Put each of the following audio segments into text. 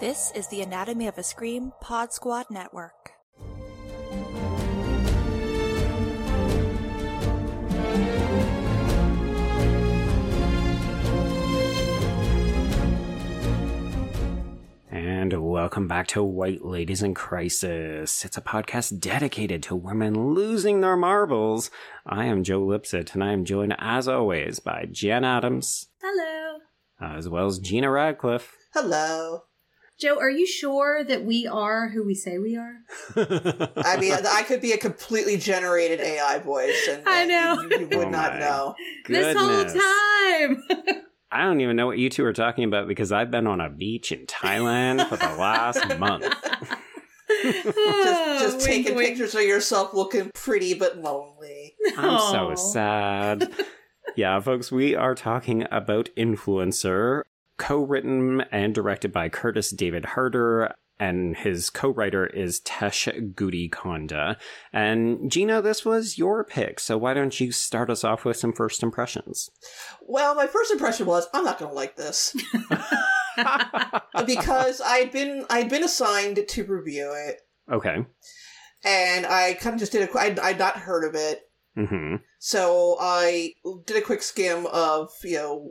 This is the Anatomy of a Scream Pod Squad Network. And welcome back to White Ladies in Crisis. It's a podcast dedicated to women losing their marbles. I am Joe Lipsett, and I am joined, as always, by Jenn Adams, Hello. as well as Gena Radcliffe. Hello. Joe, are you sure that we are who we say we are? I mean, I could be a completely generated AI voice, and, I know. you, you would Oh not my. know. This whole time. I don't even know what you two are talking about because I've been on a beach in Thailand for the last month. Just, Oh, just taking wink, wink. pictures of yourself looking pretty but lonely. I'm so sad. yeah, folks, we are talking about Influencer, co written and directed by Kurtis David Harder. And his co writer is Tesh Guttikonda. And Gena, this was your pick, so why don't you start us off with some first impressions? Well, my first impression was I'm not going to like this because I'd been I'd been assigned to review it, Okay. and I kind of just did a I'd, I'd not heard of it, hmm so I did a quick skim of you know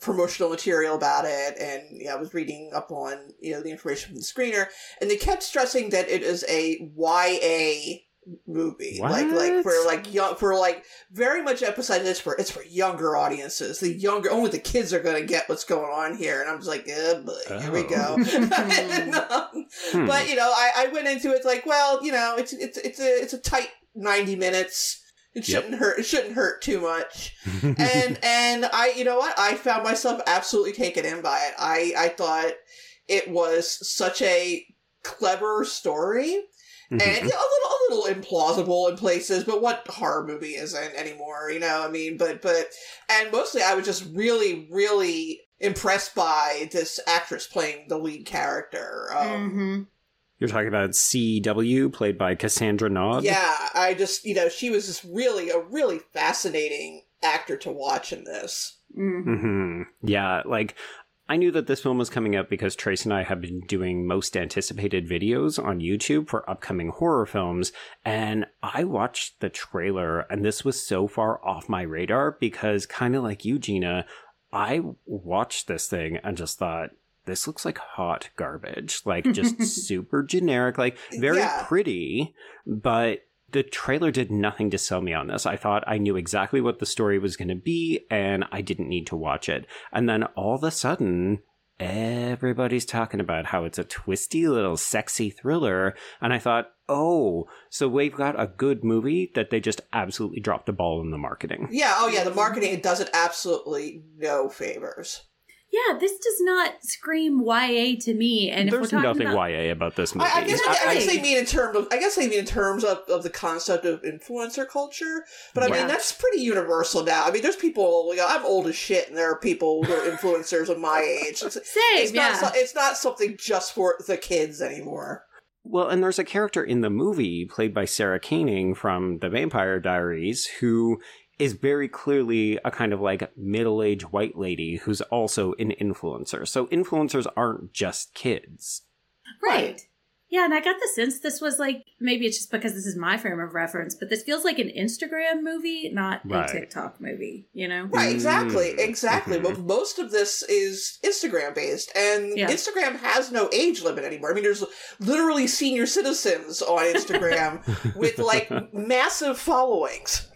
promotional material about it, and yeah, I was reading up on you know the information from the screener, and they kept stressing that it is a YA movie, like like for like young for like very much emphasizing it's for it's for younger audiences. The younger only the kids are going to get what's going on here, and I'm just like, oh, here we go. And, um, Hmm. but you know, I, I went into it like, well, you know, it's it's it's a it's a tight ninety minutes. It shouldn't hurt. It shouldn't hurt too much. And and I, you know what? I found myself absolutely taken in by it. I I thought it was such a clever story Mhm. and you know, a little a little implausible in places. But what horror movie isn't anymore? You know, I mean, but but and mostly I was just really really impressed by this actress playing the lead character. Um, hmm You're talking about CW, played by Cassandra Naud. Yeah, I just you know she was just really a really fascinating actor to watch in this. hmm hmm Yeah, like I knew that this film was coming out because Trace and I have been doing most anticipated videos on YouTube for upcoming horror films, and I watched the trailer, and this was so far off my radar because, kind of like you, Gena, I watched this thing and just thought. This looks like hot garbage. Like, just super generic, like, very Yeah. pretty, but the trailer did nothing to sell me on this. I thought I knew exactly what the story was going to be and I didn't need to watch it. And then all of a sudden, everybody's talking about how it's a twisty little sexy thriller. And I thought, oh, so we've got a good movie that they just absolutely dropped the ball in the marketing. Yeah, oh yeah, the marketing does it absolutely no favors. Yeah, this does not scream YA to me. And There's if we're talking nothing about, YA about this movie. I, I guess I, I guess they mean in terms of I guess they mean in terms of, of the concept of influencer culture. But I Yeah. mean that's pretty universal now. I mean there's people you know, I'm old as shit and there are people who are influencers of my age. It's, same, it's yeah. not it's not something just for the kids anymore. Well, and there's a character in the movie played by Sara Canning from The Vampire Diaries who is very clearly a kind of like middle aged white lady who's also an influencer. So influencers aren't just kids. right. Yeah, and I got the sense this was like maybe it's just because this is my frame of reference, but this feels like an Instagram movie, not Right. a TikTok movie. You know? Right, exactly, Mm. exactly. Mhm. But most of this is Instagram based, and Yeah. Instagram has no age limit anymore. I mean, there's literally senior citizens on Instagram with like massive followings.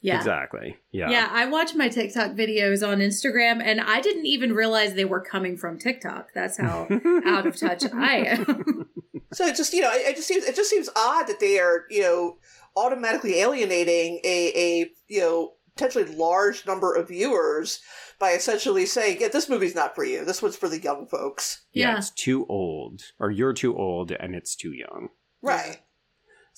Yeah. Exactly. Yeah. Yeah, I watch my TikTok videos on Instagram and I didn't even realize they were coming from TikTok. That's how out of touch I am. So it just you know, it, it just seems it just seems odd that they are you know automatically alienating a a you know potentially large number of viewers by essentially saying, "Yeah, this movie's not for you. This one's for the young folks." yeah, Yeah. it's too old, or you're too old and it's too young. Right.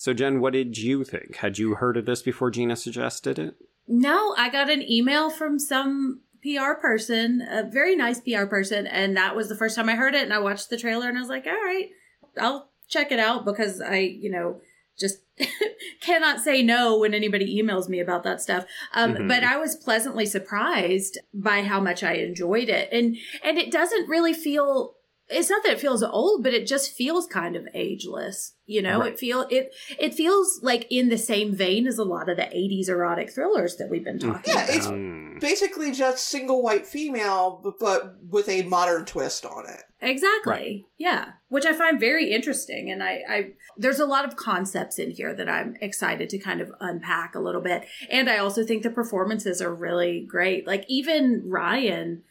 So, Jenn, what did you think? Had you heard of this before Gena suggested it? no, I got an email from some PR person, a very nice PR person, and that was the first time I heard it. And I watched the trailer and I was like, all right, I'll check it out because I, you know, just cannot say no when anybody emails me about that stuff. Um, Mhm. But I was pleasantly surprised by how much I enjoyed it, and and it doesn't really feel it's not that it feels old, but it just feels kind of ageless. You know, Right. it feel it it feels like in the same vein as a lot of the '80s erotic thrillers that we've been talking Yeah, about. it's- Mm. Basically, just single white female, but, but with a modern twist on it. Exactly. Right. Yeah. Which I find very interesting. And I, I, there's a lot of concepts in here that I'm excited to kind of unpack a little bit. And I also think the performances are really great. Like even Ryan,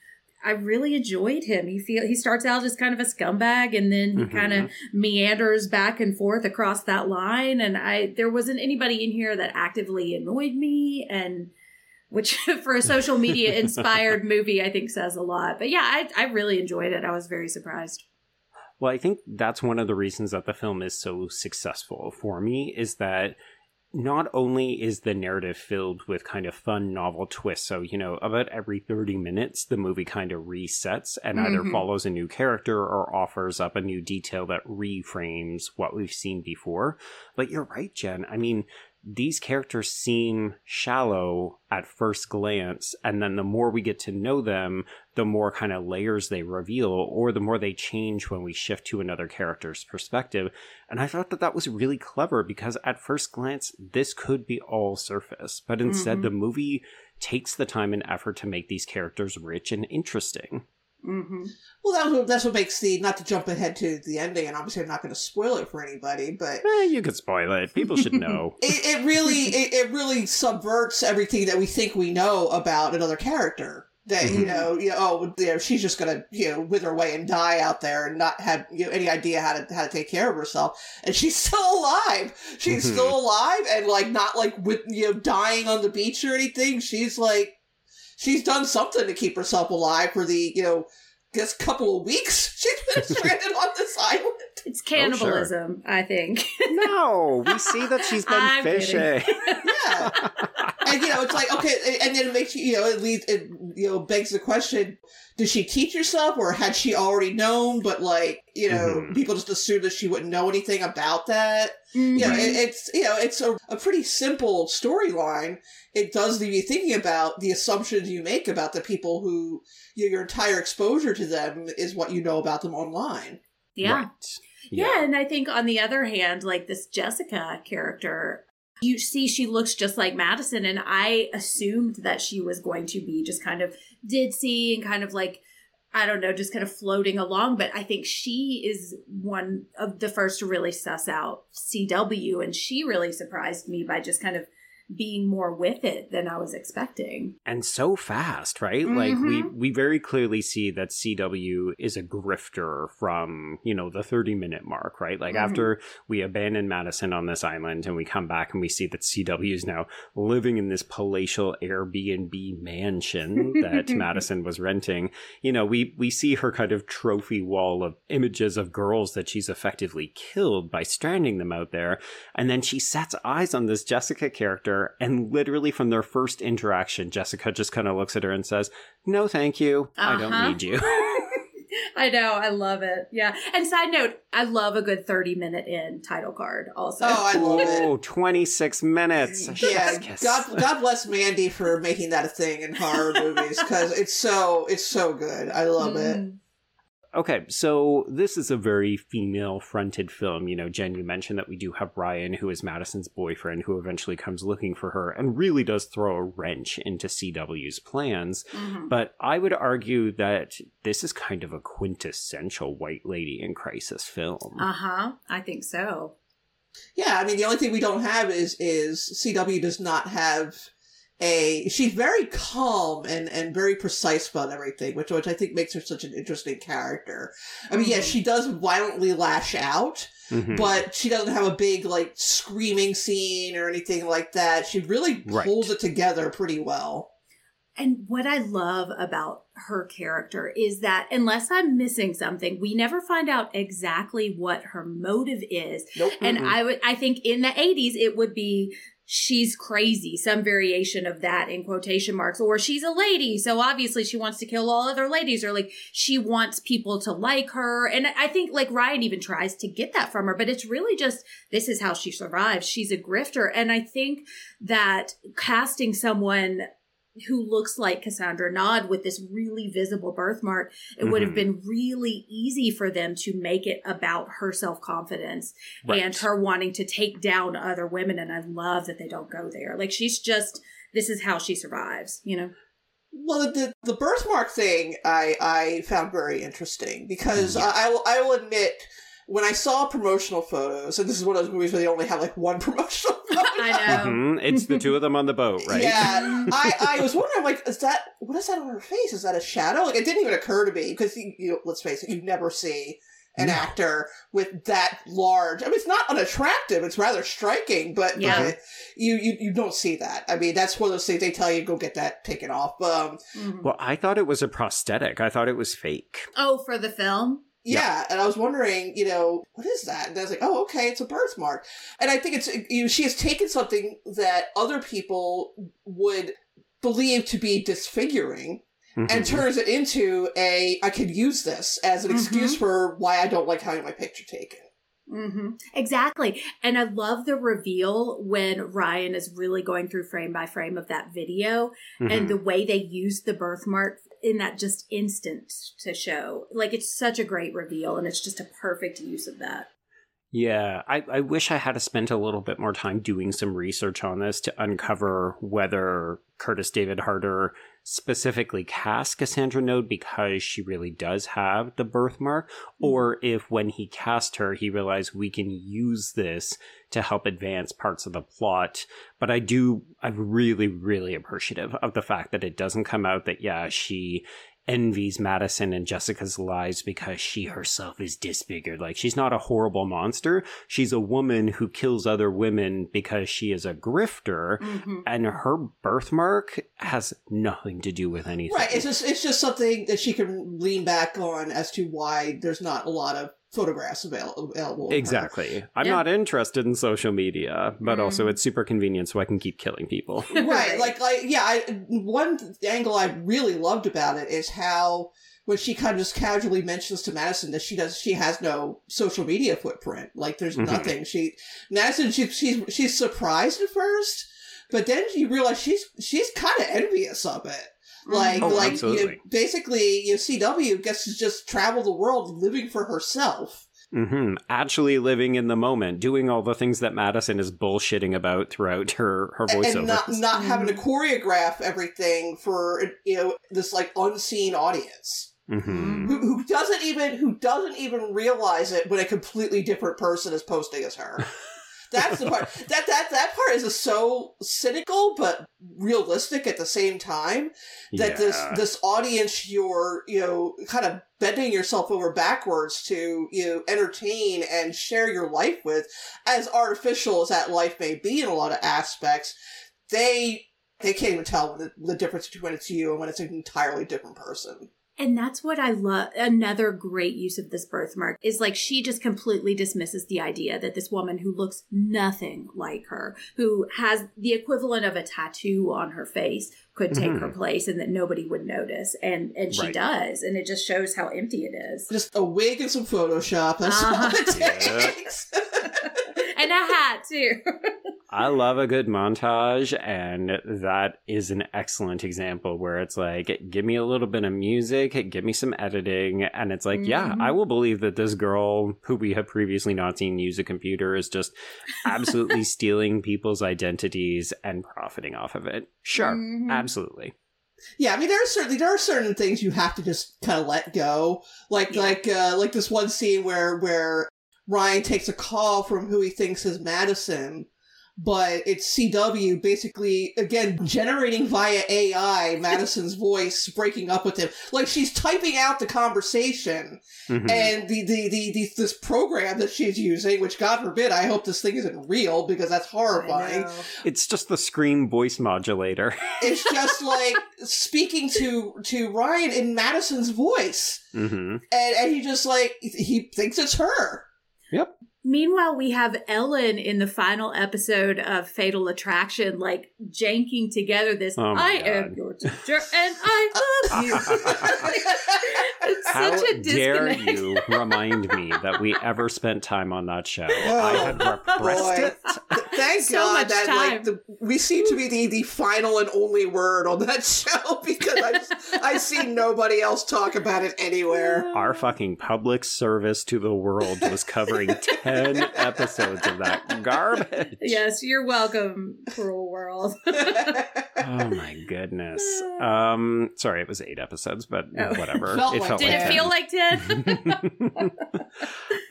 I really enjoyed him. He feel he starts out as kind of a scumbag and then he Mhm. kind of meanders back and forth across that line. And I there wasn't anybody in here that actively annoyed me and which for a social media inspired movie I think says a lot. But yeah, I I really enjoyed it. I was very surprised. Well, I think that's one of the reasons that the film is so successful for me is that not only is the narrative filled with kind of fun novel twists, so you know, about every 30 minutes the movie kind of resets and either Mhm. follows a new character or offers up a new detail that reframes what we've seen before. But you're right, Jenn. I mean, these characters seem shallow at first glance, and then the more we get to know them, the more kind of layers they reveal, or the more they change when we shift to another character's perspective. And I thought that that was really clever because at first glance, this could be all surface, but instead, Mhm. the movie takes the time and effort to make these characters rich and interesting. Mm-hmm. Well, that's what, that's what makes the not to jump ahead to the ending, and obviously I'm not going to spoil it for anybody, but Eh, you could spoil it. People should know. it, it really it, it really subverts everything that we think we know about another character. That you Mhm. know, you know, oh, you know, she's just gonna you know wither away and die out there and not have you know, any idea how to how to take care of herself, and she's still alive. She's Mhm. still alive and like not like with you know dying on the beach or anything. She's like she's done something to keep herself alive for the you know guess couple of weeks she's been stranded on this island. It's Oh, sure. cannibalism, I think. no, we see that she's been I'm fishing. Yeah. and you know it's like okay and then it makes you you know it leads it you know begs the question did she teach herself or had she already known but like you know Mhm. people just assumed that she wouldn't know anything about that Mhm. you know it, it's you know it's a, a pretty simple storyline it does leave you thinking about the assumptions you make about the people who you know, your entire exposure to them is what you know about them online yeah. Right. Yeah, and I think on the other hand, like this Jessica character, you see she looks just like Madison, and I assumed that she was going to be just kind of ditzy and kind of like I don't know, just kind of floating along. But I think she is one of the first to really suss out CW, and she really surprised me by just kind of being more with it than I was expecting. and so fast, right? Like we Mhm. we very clearly see that CW is a grifter from, you know, the 30 minute mark, right? Like Mhm. after we abandon Madison on this island and we come back and we see that CW is now living in this palatial Airbnb mansion that Madison was renting, you know, we we see her kind of trophy wall of images of girls that she's effectively killed by stranding them out there. And then she sets eyes on this Jessica character, and literally from their first interaction, Jessica just kind of looks at her and says, No, thank you. I Uh-huh. don't need you. I know, I love it. Yeah. And side note, I love a good 30 minute in title card also. oh i love it oh, 26 minutes. A yeah. God, God bless Mandy for making that a thing in horror movies because it's so it's so good. I love it. Okay, so this is a very female fronted film. You know, Jenn, you mentioned that we do have Ryan, who is Madison's boyfriend, who eventually comes looking for her and really does throw a wrench into CW's plans. Mhm. But I would argue that this is kind of a quintessential white lady in crisis film. Uh huh. I think so. Yeah, I mean the only thing we don't have is is CW does not have a she's very calm and and very precise about everything, which which I think makes her such an interesting character. I mean, yes, Mhm. she does violently lash out, Mhm. but she doesn't have a big like screaming scene or anything like that. She really Right. holds it together pretty well. And what I love about her character is that unless I'm missing something, we never find out exactly what her motive is. Nope. And Mhm. I would, I think in the 80s, it would be she's crazy, some variation of that in quotation marks, or she's a lady. So obviously she wants to kill all other ladies, or like she wants people to like her. And I think like Ryan even tries to get that from her, but it's really just this is how she survives. She's a grifter. And I think that casting someone who looks like Cassandra Naud with this really visible birthmark, it would have Mhm. been really easy for them to make it about her self confidence Right. and her wanting to take down other women. And I love that they don't go there. Like she's just, this is how she survives, you know? Well, the the birthmark thing I I found very interesting because Yes. I, I will I will admit when I saw promotional photos, and this is one of those movies where they only have like one promotional photo. I know. Mhm. It's the two of them on the boat, right? Yeah, I, I was wondering, like, is that what is that on her face? Is that a shadow? Like, it didn't even occur to me because you, you let's face it, you never see an No. actor with that large. I mean, it's not unattractive; it's rather striking, but Yeah. but you, you you don't see that. I mean, that's one of those things they tell you go get that taken off. Um, Mhm. Well, I thought it was a prosthetic. I thought it was fake. Oh, for the film? Yeah, and I was wondering, you know, what is that? And I was like, oh, okay, it's a birthmark. And I think it's, you know, she has taken something that other people would believe to be disfiguring and Mhm. turns it into a, I could use this as an excuse for why I don't like having my picture taken. Mm-hmm. Exactly. And I love the reveal when Ryan is really going through frame by frame of that video and the way they use the birthmark in that just instant to show. Like it's such a great reveal and it's just a perfect use of that. Yeah, I, I wish I had spent a little bit more time doing some research on this to uncover whether Kurtis David Harder specifically cast Cassandra Naud because she really does have the birthmark, or if when he cast her, he realized we can use this to help advance parts of the plot. But I do, I'm really, really appreciative of the fact that it doesn't come out that, yeah, she envies Madison and Jessica's lives because she herself is disfigured. Like she's not a horrible monster. She's a woman who kills other women because she is a grifter Mm-hmm. and her birthmark has nothing to do with anything. Right. It's just, it's just something that she can lean back on as to why there's not a lot of photographs avail- available. Exactly. I'm Yeah. not interested in social media, but also Mm. it's super convenient so I can keep killing people. right like like yeah I, one angle i really loved about it is how when she kind of just casually mentions to madison that she does she has no social media footprint like there's Mhm. nothing she madison she, she's she's surprised at first but then you realize she's she's kind of envious of it like Oh, like you know, basically you know, cw gets to just travel the world living for herself. Hmm Actually living in the moment, doing all the things that Madison is bullshitting about throughout her, her voiceover, and not not having to choreograph everything for you know this like unseen audience. Hmm who, who doesn't even who doesn't even realize it when a completely different person is posting as her. That's the part that that that part is so cynical but realistic at the same time that this Yeah. this audience you're you know kind of bending yourself over backwards to you know entertain and share your life with as artificial as that life may be in a lot of aspects they they can't even tell the, the difference between when it's you and when it's an entirely different person And that's what I love. Another great use of this birthmark is like she just completely dismisses the idea that this woman who looks nothing like her, who has the equivalent of a tattoo on her face, could take Mhm. her place and that nobody would notice. And and she Right. does. And it just shows how empty it is. Just a wig and some Photoshop. That's Uh-huh. it Yeah. takes. and a hat too. I love a good montage, and that is an excellent example where it's like, give me a little bit of music, give me some editing, and it's like, yeah, Mhm. I will believe that this girl who we have previously not seen use a computer is just absolutely stealing people's identities and profiting off of it. Sure, Mhm. absolutely. Yeah, I mean there are certainly there are certain things you have to just kind of let go. Like Yeah. like uh, like this one scene where where Ryan takes a call from who he thinks is Madison, but it's CW basically again generating via AI Madison's voice breaking up with him. Like she's typing out the conversation Mhm. and the, the, the, the this program that she's using, which God forbid, I hope this thing isn't real because that's horrifying. It's just the scream voice modulator. It's just like speaking to to Ryan in Madison's voice, hmm and and he just like he thinks it's her. Yep. Meanwhile, we have Ellen in the final episode of Fatal Attraction, like janking together this Oh I God. am your teacher and I love you. it's How such a dare you remind me that we ever spent time on that show? I Oh, had repressed boy. it. Thank So God much that time. like the, we seem to be the, the final and only word on that show because I I see nobody else talk about it anywhere. Our fucking public service to the world was covering 10 episodes of that garbage. Yes, you're welcome, cruel world. Oh my goodness. Um sorry, it was 8 episodes, but Oh. whatever. Felt like Did it 10. feel like ten?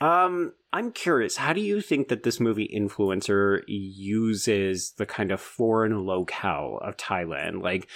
um, I'm curious. How do you think that this movie influencer uses the kind of foreign locale of Thailand? Like,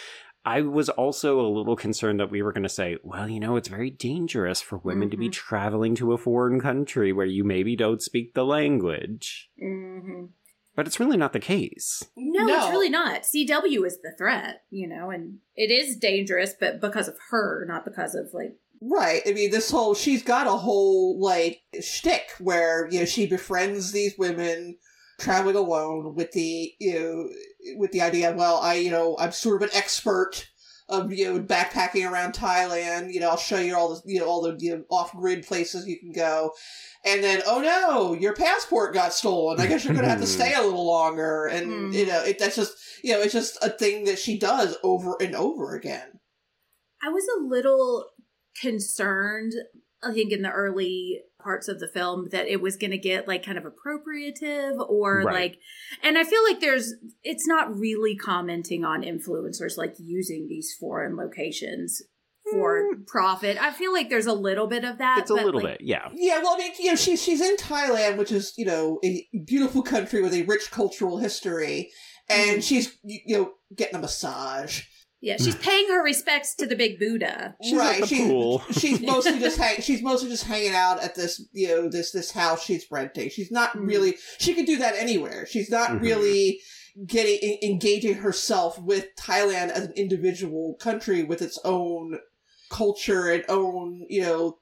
I was also a little concerned that we were going to say, well, you know, it's very dangerous for women to be traveling to a foreign country where you maybe don't speak the language. hmm But it's really not the case. No, No. it's really not. CW is the threat, you know, and it is dangerous, but because of her, not because of like. Right. I mean, this whole she's got a whole like shtick where you know she befriends these women traveling alone with the you know with the idea. Well, I you know I'm sort of an expert of you know backpacking around Thailand. You know, I'll show you all the you know all the you know, off grid places you can go. And then, oh no, your passport got stolen. I guess you're going to have to stay a little longer. And Mhm. you know, it, that's just you know, it's just a thing that she does over and over again. I was a little concerned, I think, in the early parts of the film that it was going to get like kind of appropriative or Right. like, and I feel like there's, it's not really commenting on influencers like using these foreign locations for profit. I feel like there's a little bit of that. It's a little like, bit, yeah. Yeah, well, I mean, you know, she's she's in Thailand, which is you know a beautiful country with a rich cultural history, and Mhm. she's you you know getting a massage. Yeah, she's paying her respects to the big Buddha. She's at the she's, pool. she's mostly just hang, she's mostly just hanging out at this you know this this house she's renting. She's not Mhm. really she could do that anywhere. She's not Mhm. really getting en- engaging herself with Thailand as an individual country with its own culture and own you know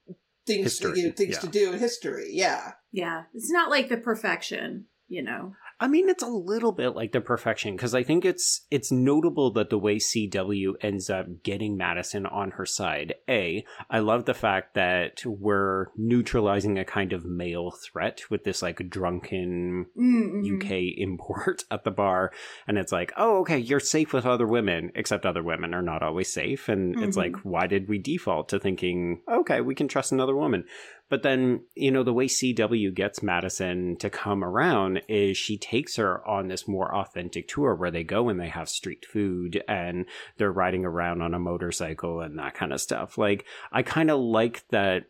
things History, to, you know, things yeah. to do in history. Yeah. Yeah, it's not like the perfection, you know. I mean, it's a little bit like the perfection because I think it's it's notable that the way CW ends up getting Madison on her side. A, I love the fact that we're neutralizing a kind of male threat with this like drunken Mm-hmm. UK import at the bar, and it's like, oh, okay, you're safe with other women, except other women are not always safe, and it's Mhm. like, why did we default to thinking, okay, we can trust another woman? But then, you know, the way CW gets Madison to come around is she takes her on this more authentic tour where they go and they have street food and they're riding around on a motorcycle and that kind of stuff. Like, I kind of like that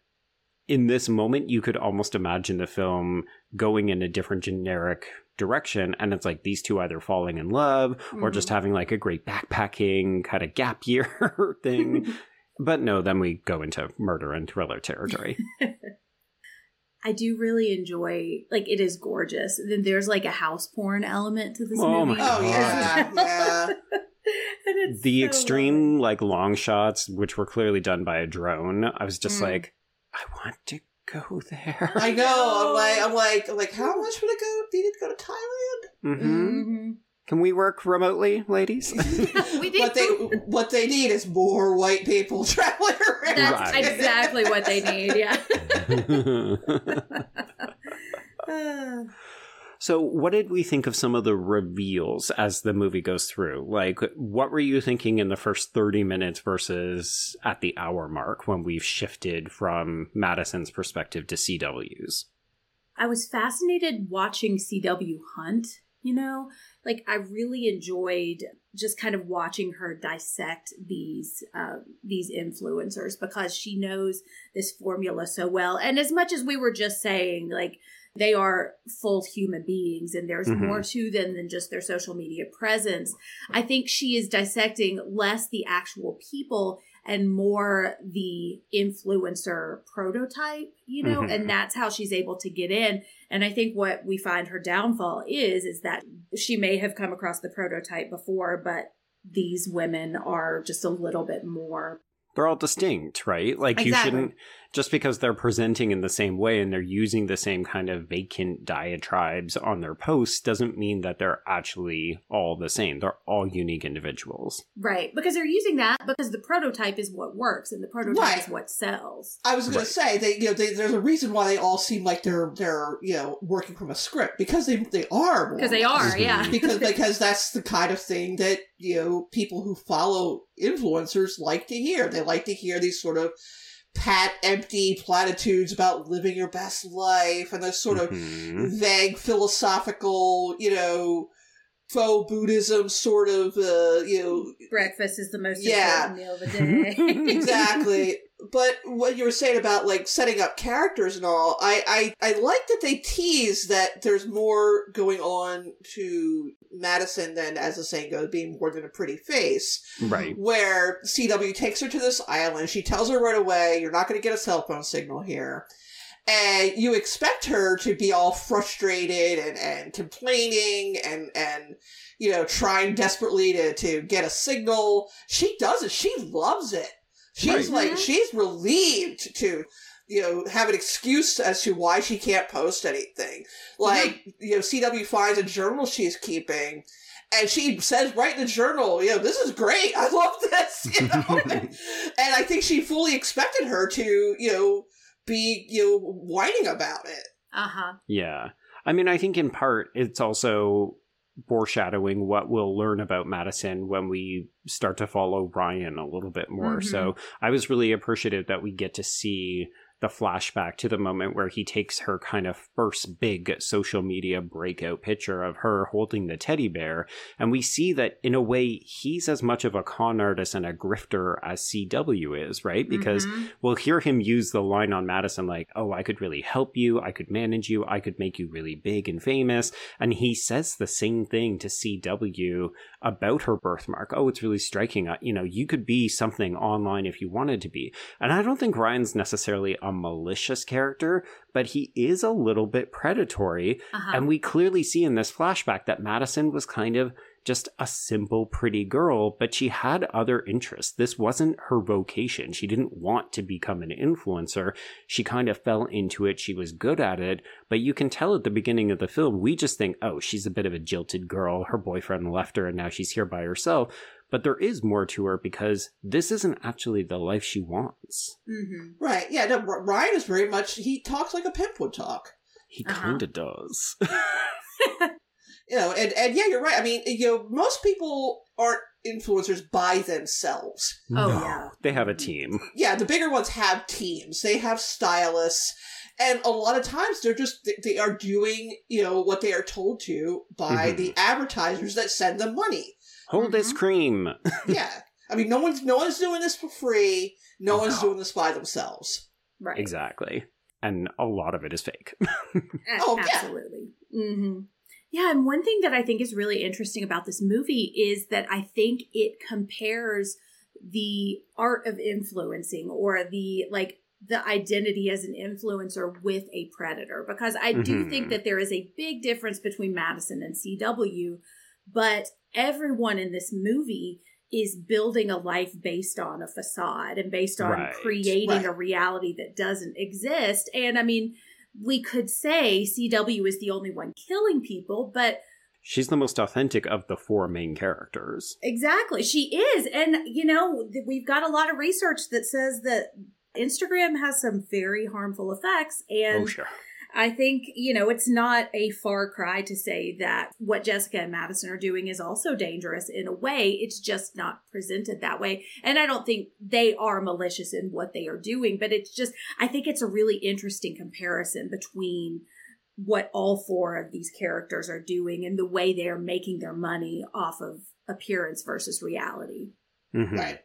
in this moment, you could almost imagine the film going in a different generic direction. And it's like these two either falling in love or just Mhm. having like a great backpacking kind of gap year thing. But no, then we go into murder and thriller territory. I do really enjoy like it is gorgeous. Then there's like a house porn element to this Oh movie. my Oh yeah, yeah. and it's the so extreme like long shots, which were clearly done by a drone, I was just Mm. like, I want to go there. I know. I'm like, I'm like, I'm like, how much would it go? Did it go to Thailand? hmm Mhm. Can we work remotely, ladies? We did What they what they need is more white people traveling around. That's Right. exactly what they need. Yeah. So, what did we think of some of the reveals as the movie goes through? Like, what were you thinking in the first 30 minutes versus at the hour mark when we've shifted from Madison's perspective to CW's? I was fascinated watching CW hunt, you know? Like I really enjoyed just kind of watching her dissect these uh, these influencers because she knows this formula so well. And as much as we were just saying, like they are full human beings and there's Mhm. more to them than just their social media presence. I think she is dissecting less the actual people and more the influencer prototype, you know, Mhm. and that's how she's able to get in. And I think what we find her downfall is, is that she may have come across the prototype before, but these women are just a little bit more they're all distinct, right? Like you shouldn't just because they're presenting in the same way and they're using the same kind of vacant diatribes on their posts doesn't mean that they're actually all the same. They're all unique individuals. Right. Because they're using that because the prototype is what works and the prototype Right. is what sells. I was going Right. to say they, you know, they, there's a reason why they all seem like they're they're you know working from a script because they they are Because they are, mm-hmm. yeah. because because that's the kind of thing that you know people who follow influencers like to hear. They like to hear these sort of pat empty platitudes about living your best life and those sort of Mhm. vague philosophical, you know, faux Buddhism sort of, uh, you know, Breakfast is the most Yeah. important meal of the day. exactly. but what you were saying about like setting up characters and all, I, I I like that they tease that there's more going on to Madison than, as the saying goes, being more than a pretty face. Right. Where CW takes her to this island, she tells her right away, "You're not going to get a cell phone signal here." And you expect her to be all frustrated and, and complaining and, and, you know, trying desperately to, to get a signal. She does it. She loves it. She's Right. like, mm-hmm. she's relieved to, you know, have an excuse as to why she can't post anything. Like, you know, CW finds a journal she's keeping. And she says right in the journal, you know, this is great. I love this. You know? and I think she fully expected her to, you know, be, you know, whining about it. Uh huh. Yeah. I mean, I think in part it's also foreshadowing what we'll learn about Madison when we start to follow Ryan a little bit more. Mhm. So I was really appreciative that we get to see the flashback to the moment where he takes her kind of first big social media breakout picture of her holding the teddy bear. And we see that in a way, he's as much of a con artist and a grifter as CW is, right? Because Mhm. we'll hear him use the line on Madison like, "Oh, I could really help you. I could manage you. I could make you really big and famous." And he says the same thing to CW about her birthmark. "Oh, it's really striking. You know, you could be something online if you wanted to be." And I don't think Ryan's necessarily a malicious character, but he is a little bit predatory. Uh-huh. And we clearly see in this flashback that Madison was kind of just a simple, pretty girl, but she had other interests. This wasn't her vocation. She didn't want to become an influencer. She kind of fell into it. She was good at it. But you can tell at the beginning of the film, we just think, oh, she's a bit of a jilted girl. Her boyfriend left her and now she's here by herself. But there is more to her because this isn't actually the life she wants. Mhm. Right. Yeah. No, Ryan is very much, he talks like a pimp would talk. He Uh-huh. kind of does. You know, and, and yeah, you're right. I mean, you know, most people aren't influencers by themselves. Oh, No, yeah. They have a team. Yeah, the bigger ones have teams. They have stylists. And a lot of times they're just, they- they are doing, you know, what they are told to by Mhm. the advertisers that send them money. Hold this Mhm. cream. Yeah. I mean, no one's, no one's doing this for free. No one's No. doing this by themselves. Right. Exactly. And a lot of it is fake. A- Oh, yeah. Absolutely. hmm Yeah, and one thing that I think is really interesting about this movie is that I think it compares the art of influencing or the like the identity as an influencer with a predator because I do Mhm. think that there is a big difference between Madison and CW, but everyone in this movie is building a life based on a facade and based on Right. creating Right. a reality that doesn't exist. And I mean, we could say CW is the only one killing people, but She's the most authentic of the four main characters. exactly, she is. And, you know, we've got a lot of research that says that Instagram has some very harmful effects. And oh, sure. I think, you know, it's not a far cry to say that what Jessica and Madison are doing is also dangerous in a way. It's just not presented that way. And I don't think they are malicious in what they are doing, but it's just, I think it's a really interesting comparison between what all four of these characters are doing and the way they are making their money off of appearance versus reality. Mhm. Right.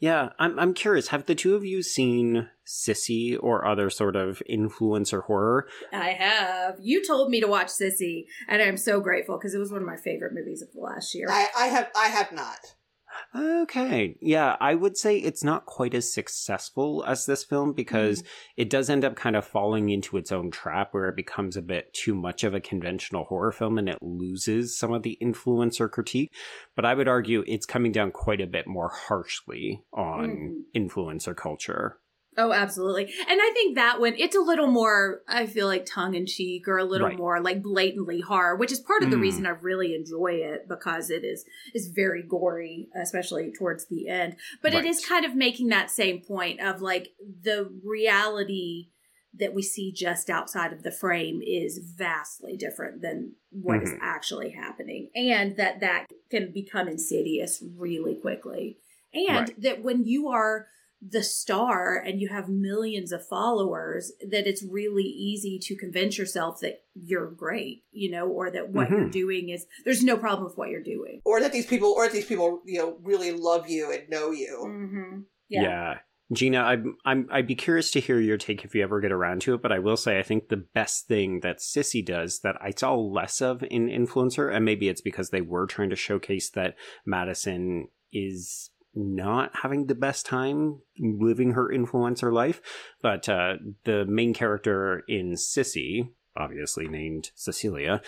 Yeah, I'm I'm curious. Have the two of you seen Sissy or other sort of influencer horror? I have. You told me to watch Sissy, and I'm so grateful because it was one of my favorite movies of the last year. I, I have, I have not. Okay. Yeah, I would say it's not quite as successful as this film because mm-hmm. it does end up kind of falling into its own trap where it becomes a bit too much of a conventional horror film and it loses some of the influencer critique. But I would argue it's coming down quite a bit more harshly on mm-hmm. influencer culture. Oh, absolutely. And I think that one, it's a little more, I feel like tongue in cheek or a little Right. more like blatantly horror, which is part of the Mm. reason I really enjoy it because it is, is very gory, especially towards the end. But it is kind of making that same point of like the reality that we see just outside of the frame is vastly different than what is Mhm. actually happening and that that can become insidious really quickly and Right. that when you are the star and you have millions of followers that it's really easy to convince yourself that you're great you know or that what you're Mhm. doing is there's no problem with what you're doing Or that these people, or that these people, you know, really love you and know you. mm-hmm. Yeah. Gena, I'm, I'm, I'd be curious to hear your take if you ever get around to it, but I will say I think the best thing that Sissy does that I saw less of in Influencer, and maybe it's because they were trying to showcase that Madison is not having the best time living her influencer life, but uh, the main character in Sissy, obviously named Cecilia,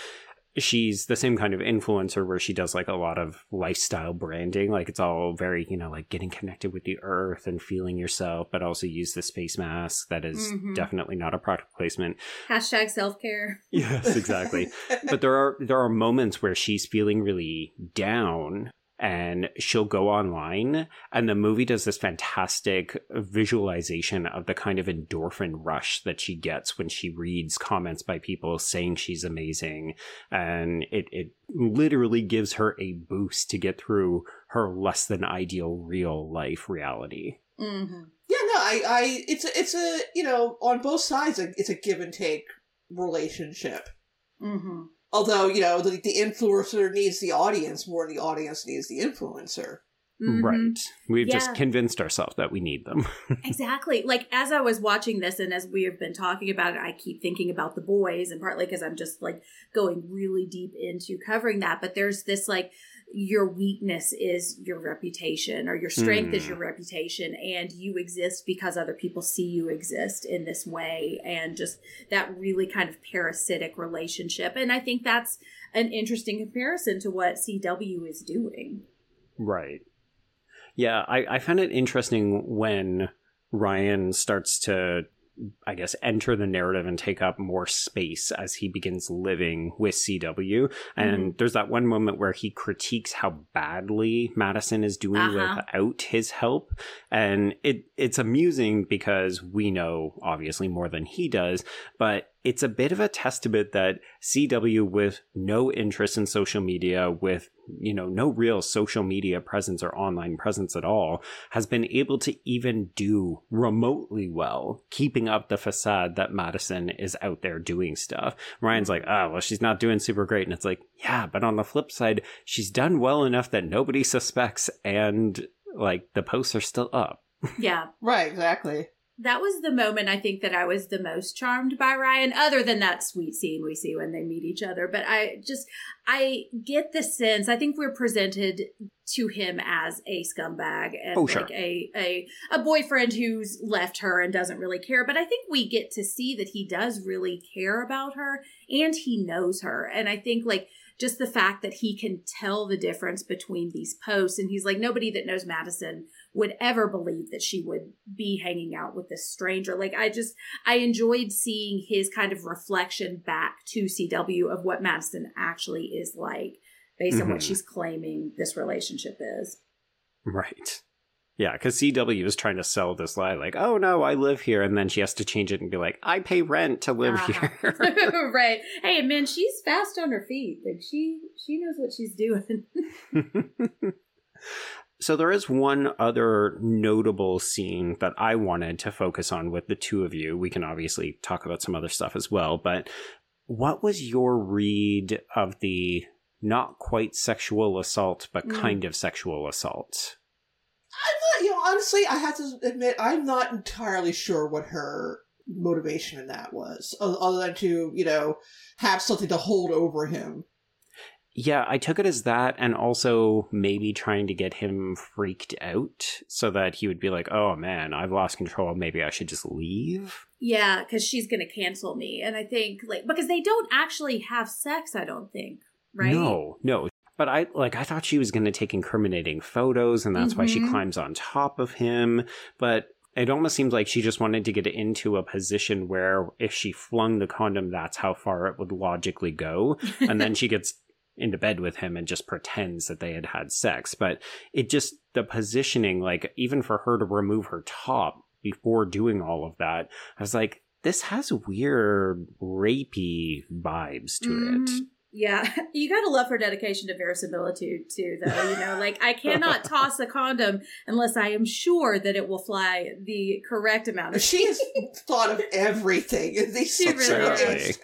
she's the same kind of influencer where she does like a lot of lifestyle branding. Like it's all very you know like getting connected with the earth and feeling yourself but also use the space mask that is Mhm. definitely not a product placement. Hashtag self-care. Yes exactly. But there are there are moments where she's feeling really down and she'll go online and the movie does this fantastic visualization of the kind of endorphin rush that she gets when she reads comments by people saying she's amazing and it it literally gives her a boost to get through her less than ideal real life reality mm-hmm. Yeah, no, I, I, it's a, it's a, you know, on both sides, it's a give and take relationship. Mm-hmm. Although, you know, the, the influencer needs the audience more than the audience needs the influencer. Mm-hmm. right we've Yeah. just convinced ourselves that we need them Exactly. Like as I was watching this and as we have been talking about it, I keep thinking about the boys and partly because I'm just like going really deep into covering that. But there's this like your weakness is your reputation or your strength is Mm. your reputation and you exist because other people see you exist in this way and just that really kind of parasitic relationship. And I think that's an interesting comparison to what CW is doing. Right. Yeah, I, I found it interesting when Ryan starts to, I guess, enter the narrative and take up more space as he begins living with CW. And there's that one moment where he critiques how badly Madison is doing Uh-huh. without his help. And it it's amusing because we know obviously more than he does, but it's a bit of a testament that CW with no interest in social media, with you know no real social media presence or online presence at all, has been able to even do remotely well, keeping up the facade that Madison is out there doing stuff. Ryan's like, oh well, she's not doing super great, and it's like, yeah, but on the flip side, she's done well enough that nobody suspects, and like the posts are still up. Yeah. Right, exactly. That was the moment I think that I was the most charmed by Ryan, other than that sweet scene we see when they meet each other. But I just, I get the sense, I think we're presented to him as a scumbag and Oh, sure. like a, a, a boyfriend who's left her and doesn't really care. But I think we get to see that he does really care about her and he knows her. And I think like, just the fact that he can tell the difference between these posts and he's like nobody that knows Madison would ever believe that she would be hanging out with this stranger. Like I just I enjoyed seeing his kind of reflection back to CW of what Madison actually is like based on what Mhm. she's claiming this relationship is. Right. Yeah, because CW is trying to sell this lie, like, oh no, I live here, and then she has to change it and be like, I pay rent to live Uh-huh. here. right. Hey, man, she's fast on her feet. Like she she knows what she's doing. so there is one other notable scene that I wanted to focus on with the two of you. We can obviously talk about some other stuff as well, but what was your read of the not quite sexual assault, but Mm. kind of sexual assault? I'm not, you know, honestly, I have to admit, I'm not entirely sure what her motivation in that was, other than to, you know, have something to hold over him. Yeah, I took it as that, and also maybe trying to get him freaked out so that he would be like, oh man, I've lost control. Maybe I should just leave. Yeah, because she's going to cancel me. And I think, like, because they don't actually have sex, I don't think, right? No, no. But I like I thought she was going to take incriminating photos and that's why she Mhm. climbs on top of him, but it almost seems like she just wanted to get into a position where if she flung the condom that's how far it would logically go and then she gets into bed with him and just pretends that they had had sex, but it just the positioning like even for her to remove her top before doing all of that, I was like this has weird rapey vibes to it. Mhm. Yeah, you gotta love her dedication to verisimilitude too, though. You know, like I cannot toss a condom unless I am sure that it will fly the correct amount of. She has thought of everything in these She really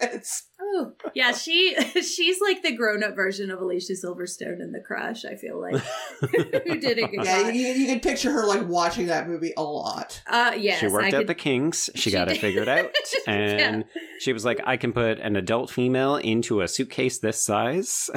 situations. has. It's- yeah, she she's like the grown up version of Alicia Silverstone in The Crush. I feel like who did it? good yeah, you, you can picture her like watching that movie a lot. Uh, yes, she worked I at could, the Kinks. She, She got it figured out. And she was like, I can put an adult female into a suitcase this size.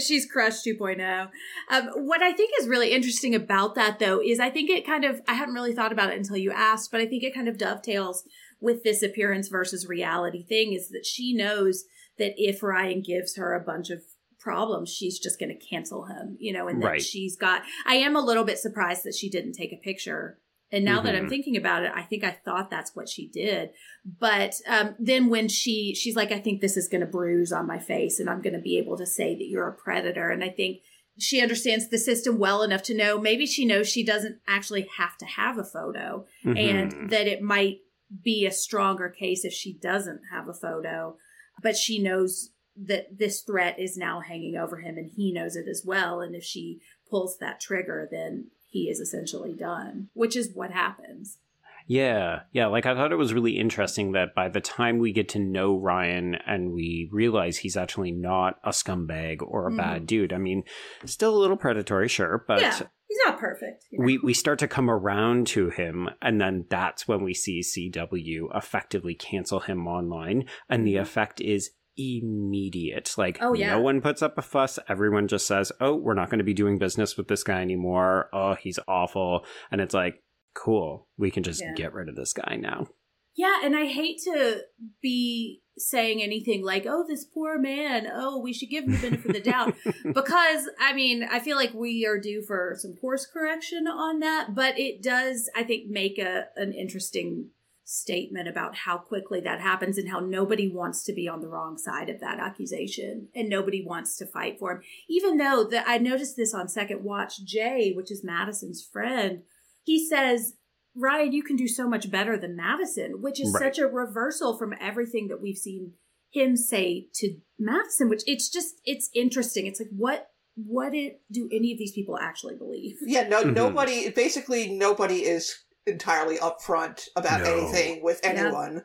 She's Crush 2.0. Um, what I think is really interesting about that, though, is I think it kind of, I hadn't really thought about it until you asked, but I think it kind of dovetails with this appearance versus reality thing is that she knows that if Ryan gives her a bunch of problems, she's just going to cancel him, you know, and that Right. she's got, I am a little bit surprised that she didn't take a picture. And now that I'm Mhm. thinking about it, I think I thought that's what she did. But um, then when she she's like, I think this is going to bruise on my face, and I'm going to be able to say that you're a predator. And I think she understands the system well enough to know maybe she knows she doesn't actually have to have a photo, Mhm. and that it might be a stronger case if she doesn't have a photo. But she knows that this threat is now hanging over him, and he knows it as well. And if she pulls that trigger, then he is essentially done, which is what happens. Yeah, yeah. Like I thought it was really interesting that by the time we get to know Ryan and we realize he's actually not a scumbag or a bad mm-hmm. dude. I mean, still a little predatory, sure, but yeah, he's not perfect. you know. we we start to come around to him, and then that's when we see CW effectively cancel him online, and the effect is immediate. Like, Mm-hmm. Oh, yeah. no one puts up a fuss. Everyone just says, "Oh, we're not going to be doing business with this guy anymore. Oh, he's awful," and it's like, cool, we can just Yeah. get rid of this guy now. Yeah, and I hate to be saying anything like, "Oh, this poor man. Oh, we should give him the benefit of the doubt," because I mean, I feel like we are due for some course correction on that. But it does, I think, make a an interesting statement about how quickly that happens and how nobody wants to be on the wrong side of that accusation and nobody wants to fight for him. Even though that I noticed this on second watch, Jay, which is Madison's friend, he says Ryan, you can do so much better than Madison, which is Right. such a reversal from everything that we've seen him say to Madison, which it's just it's interesting. It's like what what it, do any of these people actually believe? Yeah, no, Mhm. nobody. Basically, nobody is entirely upfront about No. anything with Yeah. anyone.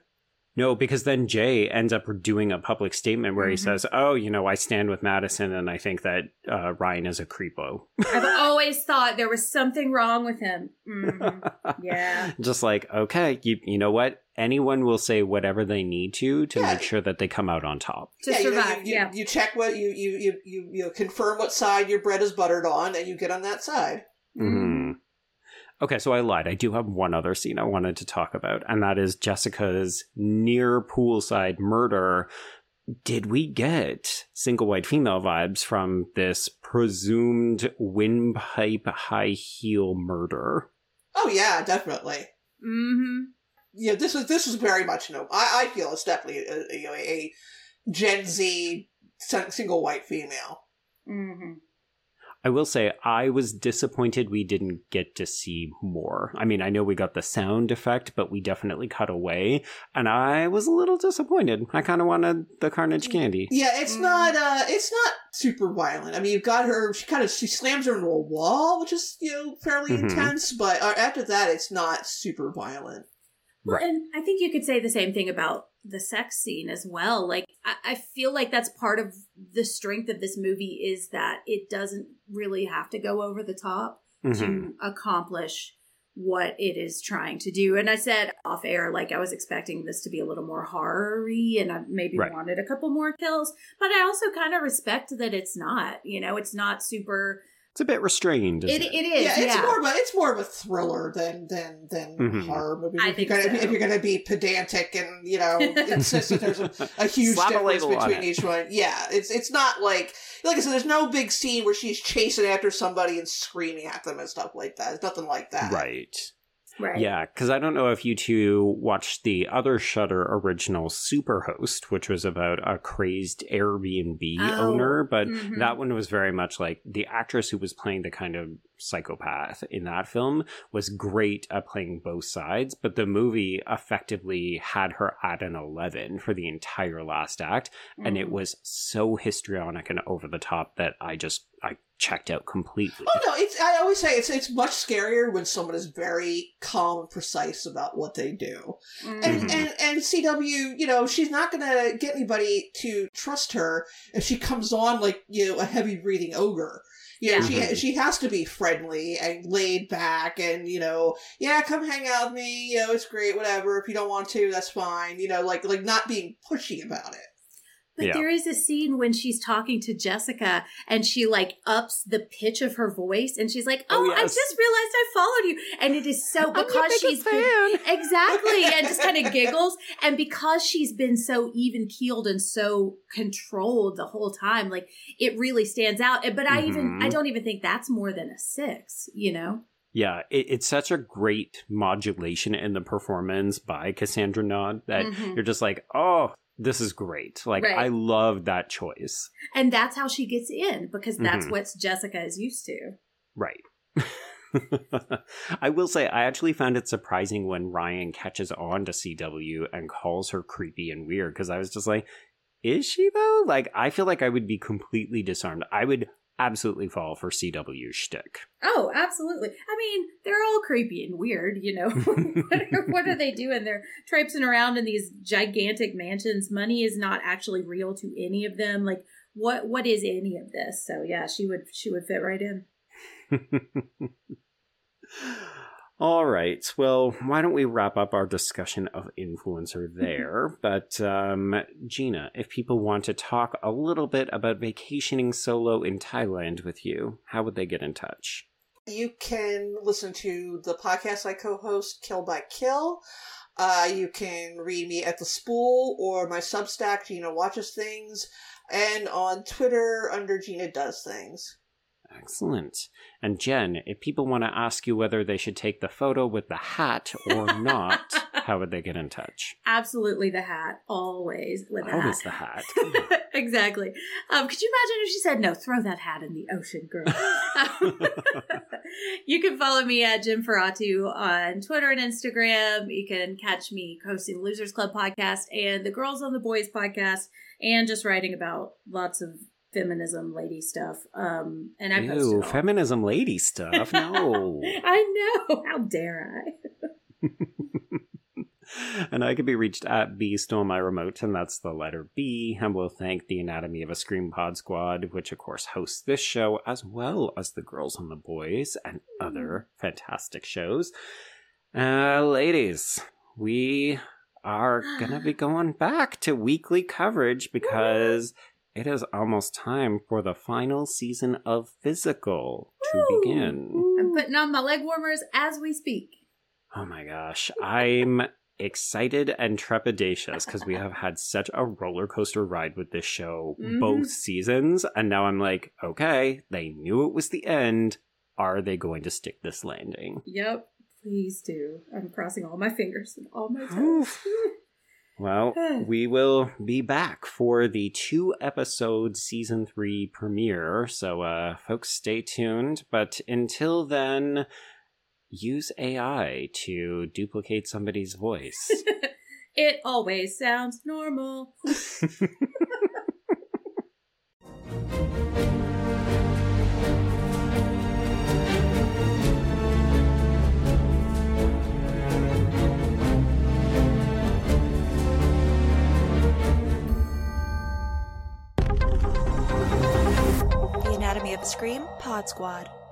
No, because then Jay ends up doing a public statement where he Mhm. says, "Oh, you know, I stand with Madison, and I think that uh, Ryan is a creepo." I've always thought there was something wrong with him. Mhm. Yeah. Just like, okay, you you know what? Anyone will say whatever they need to to Yeah. make sure that they come out on top. To yeah, you, survive. you, you, yeah. you check what you you you you you know, confirm what side your bread is buttered on, and you get on that side. hmm Okay, so I lied. I do have one other scene I wanted to talk about, and that is Jessica's near poolside murder. Did we get single white female vibes from this presumed windpipe high heel murder? Oh yeah, definitely. Mm-hmm. Yeah, this is this is very much no. I, I feel it's definitely a, you know, a Gen Z single white female. hmm I will say I was disappointed we didn't get to see more. I mean, I know we got the sound effect, but we definitely cut away, and I was a little disappointed. I kind of wanted the carnage candy. Yeah, it's Mm. not uh it's not super violent. I mean, you've got her she kind of she slams her into a wall, which is, you know, fairly Mhm. intense, but uh, after that it's not super violent. Well, Right. and I think you could say the same thing about the sex scene as well. Like, I, I feel like that's part of the strength of this movie is that it doesn't really have to go over the top Mhm. to accomplish what it is trying to do. And I said off air, like I was expecting this to be a little more horror-y and I maybe Right. wanted a couple more kills, but I also kind of respect that it's not, you know, it's not super. It's a bit restrained. Isn't It, it, it is. yeah, Yeah, it's more of a it's more of a thriller than than than Mhm. horror movie. I if think you're gonna so. if you're gonna be pedantic and you know insist that there's a, a huge Slap a difference label on between it. each one. Yeah, it's it's not like like I said. There's no big scene where she's chasing after somebody and screaming at them and stuff like that. It's nothing like that. right. Right. Yeah, because I don't know if you two watched the other Shudder original Superhost, which was about a crazed Airbnb Oh, owner, but mhm. that one was very much like the actress who was playing the kind of psychopath in that film was great at playing both sides, but the movie effectively had her at an 11 for the entire last act, and it Mhm. was so histrionic and over the top that I just I checked out completely. Oh no, it's I always say it's it's much scarier when someone is very calm and precise about what they do. Mhm. And Mhm. and and CW, you know, she's not gonna get anybody to trust her if she comes on like you know a heavy breathing ogre. You know, Yeah. she she has to be friendly and laid back, and you know, yeah, come hang out with me. You know, it's great, whatever. If you don't want to, that's fine. You know, like like not being pushy about it. But Yeah. there is a scene when she's talking to Jessica and she like ups the pitch of her voice and she's like, Oh, "Oh, I just realized I followed you." And it is so because she's been- exactly and just kind of giggles and because she's been so even keeled and so controlled the whole time like it really stands out but i even Mhm. i don't even think that's more than a six you know Yeah, it, it's such a great modulation in the performance by Cassandra Naud that Mhm. you're just like, oh, this is great. Like, Right. I love that choice. and that's how she gets in because that's Mhm. what jessica is used to Right. I will say, I actually found it surprising when Ryan catches on to CW and calls her creepy and weird because I was just like, is she though? Like, I feel like I would be completely disarmed. I would absolutely fall for CW shtick. oh absolutely. I mean they're all creepy and weird you know. What, are, what are they doing? They're traipsing around in these gigantic mansions. Money is not actually real to any of them. Like what what is any of this? So yeah she would she would fit right in All right. Well, why don't we wrap up our discussion of influencer there? but, um, Gena, if people want to talk a little bit about vacationing solo in Thailand with you, how would they get in touch? You can listen to the podcast I co-host, Kill by Kill. Uh, you can read me at the Spool or my Substack, Gena Watches Things, and on Twitter under Gena Does Things. Excellent. And Jenn, if people want to ask you whether they should take the photo with the hat or not, how would they get in touch? Absolutely the hat, always with a Always hat. the hat. exactly. Um, could you imagine if she said, "No, throw that hat in the ocean, girl"? Um, you can follow me at Jennferatu on Twitter and Instagram. You can catch me hosting the Losers Club podcast and the Girls on the Boys podcast, and just writing about lots of feminism, lady stuff. Um, and I Ew, feminism lady stuff. No. I know. How dare I? and I could be reached at B Stole My Remote, and that's the letter B. And we'll thank the Anatomy of a Scream Pod Squad, which of course hosts this show, as well as the Girls and the Boys and other fantastic shows. Uh, ladies, we are gonna be going back to weekly coverage because it is almost time for the final season of Physical to Woo! begin. I'm putting on my leg warmers as we speak. Oh my gosh. I'm excited and trepidatious because we have had such a roller coaster ride with this show Mhm. both seasons. And now I'm like, okay, they knew it was the end. Are they going to stick this landing? Yep. Please do. I'm crossing all my fingers and all my toes. Oof. Well, we will be back for the two episode season three premiere. So, uh, folks, stay tuned. But until then, use AI to duplicate somebody's voice. it always sounds normal. Pod Squad.